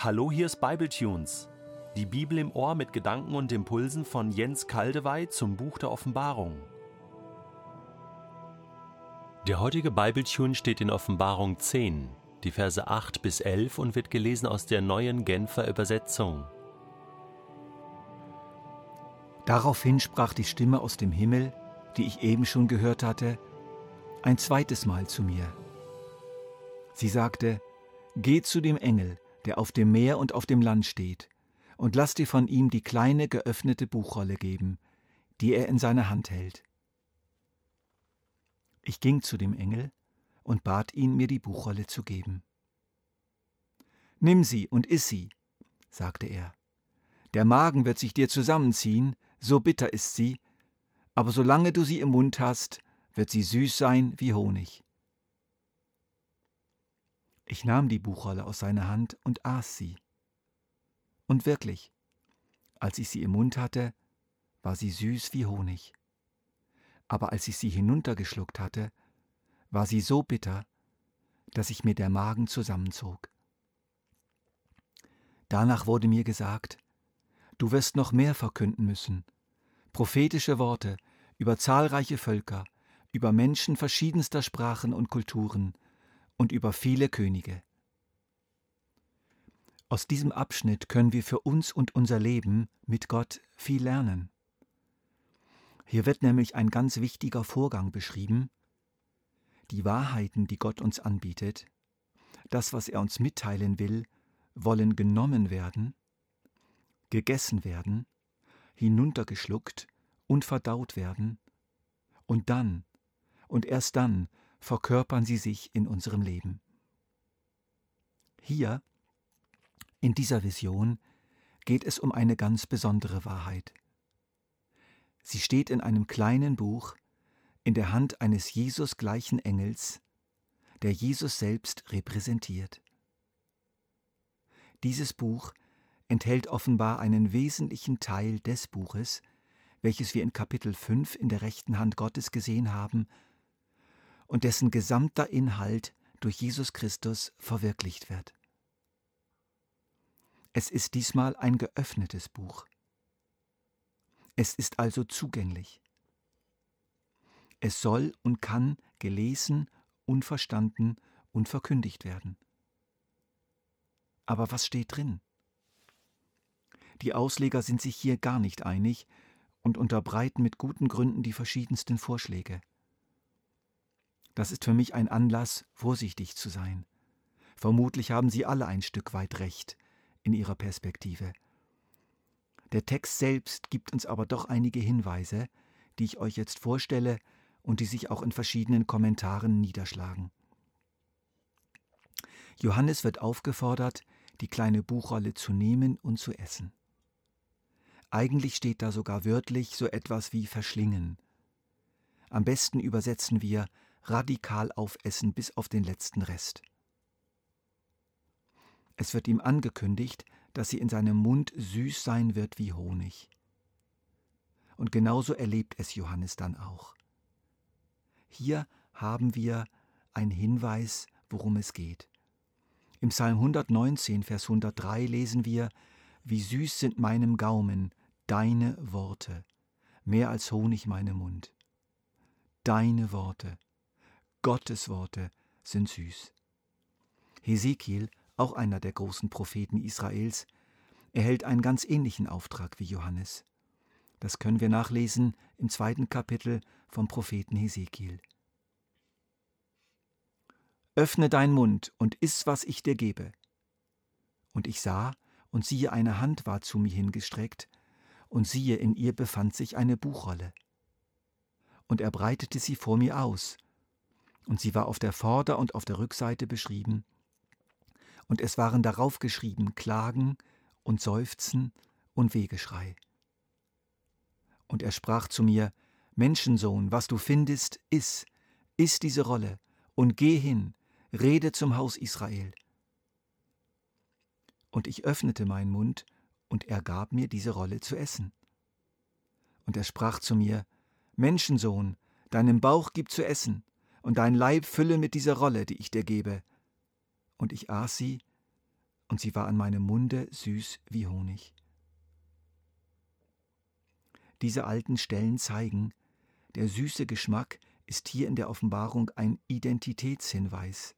Hallo, hier ist Bibletunes. Die Bibel im Ohr mit Gedanken und Impulsen von Jens Kaldewey zum Buch der Offenbarung. Der heutige Bibletune steht in Offenbarung 10, die Verse 8 bis 11 und wird gelesen aus der neuen Genfer Übersetzung. Daraufhin sprach die Stimme aus dem Himmel, die ich eben schon gehört hatte, ein zweites Mal zu mir. Sie sagte, Geh zu dem Engel, der auf dem Meer und auf dem Land steht, und lass dir von ihm die kleine geöffnete Buchrolle geben, die er in seiner Hand hält. Ich ging zu dem Engel und bat ihn, mir die Buchrolle zu geben. Nimm sie und iss sie, sagte er. Der Magen wird sich dir zusammenziehen, so bitter ist sie, aber solange du sie im Mund hast, wird sie süß sein wie Honig. Ich nahm die Buchrolle aus seiner Hand und aß sie. Und wirklich, als ich sie im Mund hatte, war sie süß wie Honig. Aber als ich sie hinuntergeschluckt hatte, war sie so bitter, dass sich mir der Magen zusammenzog. Danach wurde mir gesagt, du wirst noch mehr verkünden müssen, prophetische Worte über zahlreiche Völker, über Menschen verschiedenster Sprachen und Kulturen, und über viele Könige. Aus diesem Abschnitt können wir für uns und unser Leben mit Gott viel lernen. Hier wird nämlich ein ganz wichtiger Vorgang beschrieben. Die Wahrheiten, die Gott uns anbietet, das, was er uns mitteilen will, wollen genommen werden, gegessen werden, hinuntergeschluckt und verdaut werden, und dann, und erst dann verkörpern sie sich in unserem Leben. Hier, in dieser Vision, geht es um eine ganz besondere Wahrheit. Sie steht in einem kleinen Buch in der Hand eines Jesus gleichen Engels, der Jesus selbst repräsentiert. Dieses Buch enthält offenbar einen wesentlichen Teil des Buches, welches wir in Kapitel 5 in der rechten Hand Gottes gesehen haben und dessen gesamter Inhalt durch Jesus Christus verwirklicht wird. Es ist diesmal ein geöffnetes Buch. Es ist also zugänglich. Es soll und kann gelesen und verstanden und verkündigt werden. Aber was steht drin? Die Ausleger sind sich hier gar nicht einig und unterbreiten mit guten Gründen die verschiedensten Vorschläge. Das ist für mich ein Anlass, vorsichtig zu sein. Vermutlich haben Sie alle ein Stück weit recht in Ihrer Perspektive. Der Text selbst gibt uns aber doch einige Hinweise, die ich euch jetzt vorstelle und die sich auch in verschiedenen Kommentaren niederschlagen. Johannes wird aufgefordert, die kleine Buchrolle zu nehmen und zu essen. Eigentlich steht da sogar wörtlich so etwas wie verschlingen. Am besten übersetzen wir radikal aufessen bis auf den letzten Rest. Es wird ihm angekündigt, dass sie in seinem Mund süß sein wird wie Honig. Und genauso erlebt es Johannes dann auch. Hier haben wir einen Hinweis, worum es geht. Im Psalm 119, Vers 103 lesen wir, Wie süß sind meinem Gaumen deine Worte, mehr als Honig meinem Mund. Deine Worte. Gottes Worte sind süß. Hesekiel, auch einer der großen Propheten Israels, erhält einen ganz ähnlichen Auftrag wie Johannes. Das können wir nachlesen im zweiten Kapitel vom Propheten Hesekiel. Öffne deinen Mund und iss, was ich dir gebe. Und ich sah, und siehe, eine Hand war zu mir hingestreckt, und siehe, in ihr befand sich eine Buchrolle. Und er breitete sie vor mir aus, und sie war auf der Vorder- und auf der Rückseite beschrieben, und es waren darauf geschrieben Klagen und Seufzen und Wegeschrei. Und er sprach zu mir, Menschensohn, was du findest, iss, iss diese Rolle, und geh hin, rede zum Haus Israel. Und ich öffnete meinen Mund, und er gab mir diese Rolle zu essen. Und er sprach zu mir, Menschensohn, deinem Bauch gib zu essen, und dein Leib fülle mit dieser Rolle, die ich dir gebe. Und ich aß sie, und sie war an meinem Munde süß wie Honig. Diese alten Stellen zeigen, der süße Geschmack ist hier in der Offenbarung ein Identitätshinweis.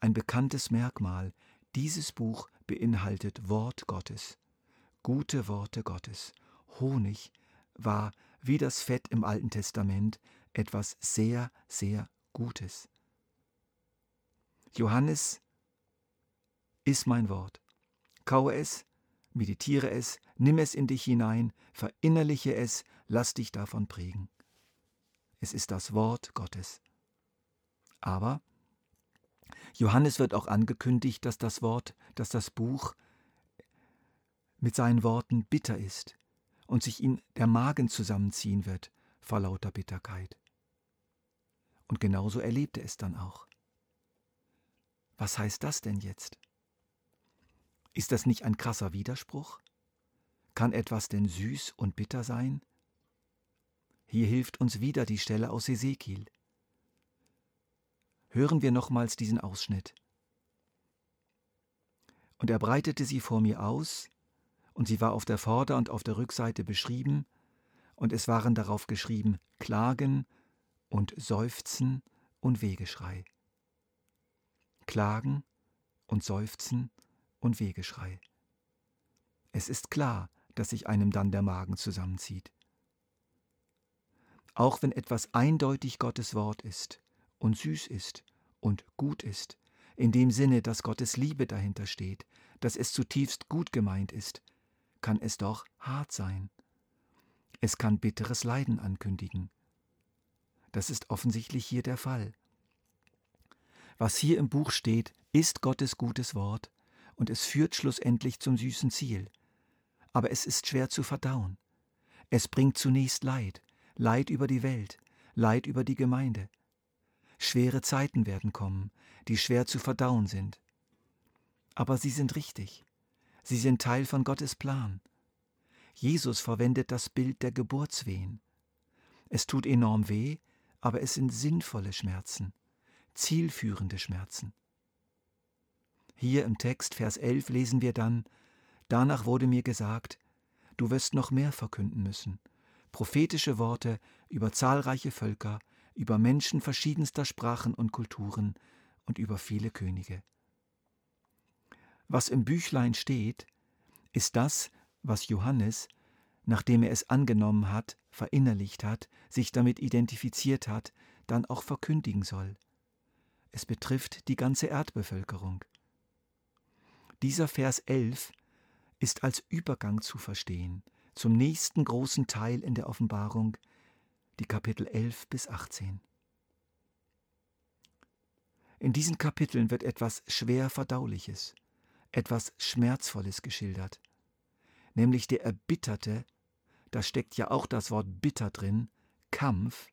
Ein bekanntes Merkmal, dieses Buch beinhaltet Wort Gottes, gute Worte Gottes. Honig war, wie das Fett im Alten Testament, etwas sehr, sehr Gutes. Johannes Iss mein Wort. Kaue es, meditiere es, nimm es in dich hinein, verinnerliche es, lass dich davon prägen. Es ist das Wort Gottes. Aber Johannes wird auch angekündigt, dass das Wort, dass das Buch mit seinen Worten bitter ist und sich ihm der Magen zusammenziehen wird vor lauter Bitterkeit. Und genauso erlebt er es dann auch. Was heißt das denn jetzt? Ist das nicht ein krasser Widerspruch? Kann etwas denn süß und bitter sein? Hier hilft uns wieder die Stelle aus Ezekiel. Hören wir nochmals diesen Ausschnitt. Und er breitete sie vor mir aus, und sie war auf der Vorder- und auf der Rückseite beschrieben, und es waren darauf geschrieben Klagen und Seufzen und Wegeschrei. Klagen und Seufzen und Wegeschrei. Es ist klar, dass sich einem dann der Magen zusammenzieht. Auch wenn etwas eindeutig Gottes Wort ist und süß ist und gut ist, in dem Sinne, dass Gottes Liebe dahinter steht, dass es zutiefst gut gemeint ist, kann es doch hart sein. Es kann bitteres Leiden ankündigen. Das ist offensichtlich hier der Fall. Was hier im Buch steht, ist Gottes gutes Wort, und es führt schlussendlich zum süßen Ziel. Aber es ist schwer zu verdauen. Es bringt zunächst Leid, Leid über die Welt, Leid über die Gemeinde. Schwere Zeiten werden kommen, die schwer zu verdauen sind. Aber sie sind richtig. Sie sind Teil von Gottes Plan. Jesus verwendet das Bild der Geburtswehen. Es tut enorm weh, aber es sind sinnvolle Schmerzen, zielführende Schmerzen. Hier im Text, Vers 11, lesen wir dann, Danach wurde mir gesagt, du wirst noch mehr verkünden müssen, prophetische Worte über zahlreiche Völker, über Menschen verschiedenster Sprachen und Kulturen und über viele Könige. Was im Büchlein steht, ist das, was Johannes, nachdem er es angenommen hat, verinnerlicht hat, sich damit identifiziert hat, dann auch verkündigen soll. Es betrifft die ganze Erdbevölkerung. Dieser Vers 11 ist als Übergang zu verstehen zum nächsten großen Teil in der Offenbarung, die Kapitel 11 bis 18. In diesen Kapiteln wird etwas schwer Verdauliches, etwas Schmerzvolles geschildert, nämlich der erbitterte, da steckt ja auch das Wort bitter drin, Kampf,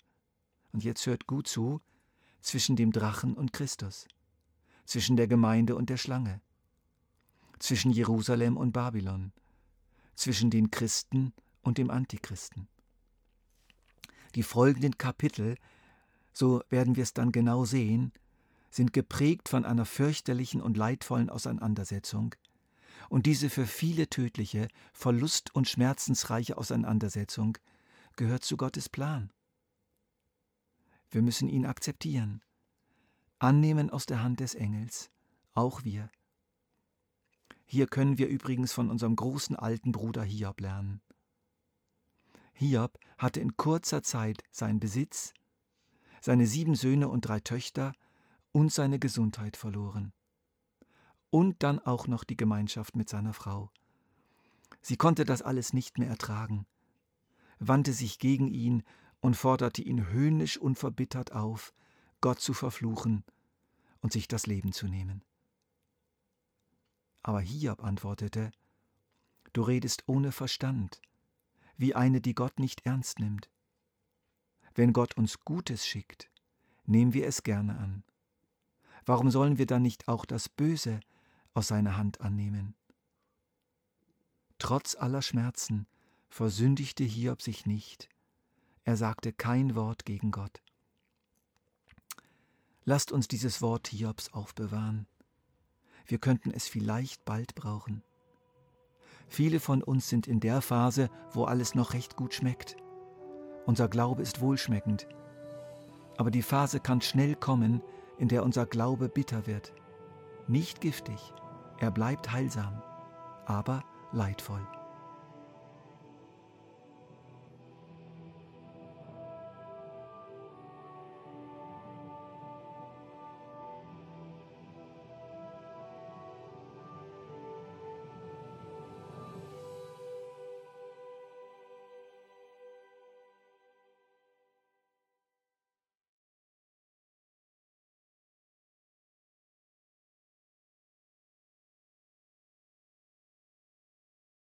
und jetzt hört gut zu, zwischen dem Drachen und Christus, zwischen der Gemeinde und der Schlange, zwischen Jerusalem und Babylon, zwischen den Christen und dem Antichristen. Die folgenden Kapitel, so werden wir es dann genau sehen, sind geprägt von einer fürchterlichen und leidvollen Auseinandersetzung, und diese für viele tödliche, verlust- und schmerzensreiche Auseinandersetzung gehört zu Gottes Plan. Wir müssen ihn akzeptieren, annehmen aus der Hand des Engels, auch wir. Hier können wir übrigens von unserem großen alten Bruder Hiob lernen. Hiob hatte in kurzer Zeit seinen Besitz, seine sieben Söhne und drei Töchter und seine Gesundheit verloren. Und dann auch noch die Gemeinschaft mit seiner Frau. Sie konnte das alles nicht mehr ertragen, wandte sich gegen ihn und forderte ihn höhnisch und verbittert auf, Gott zu verfluchen und sich das Leben zu nehmen. Aber Hiob antwortete, Du redest ohne Verstand, wie eine, die Gott nicht ernst nimmt. Wenn Gott uns Gutes schickt, nehmen wir es gerne an. Warum sollen wir dann nicht auch das Böse aus seiner Hand annehmen? Trotz aller Schmerzen versündigte Hiob sich nicht. Er sagte kein Wort gegen Gott. Lasst uns dieses Wort Hiobs aufbewahren. wir könnten es vielleicht bald brauchen. Viele von uns sind in der Phase, wo alles noch recht gut schmeckt. Unser Glaube ist wohlschmeckend. Aber die Phase kann schnell kommen, in der unser Glaube bitter wird. Nicht giftig, er bleibt heilsam, aber leidvoll.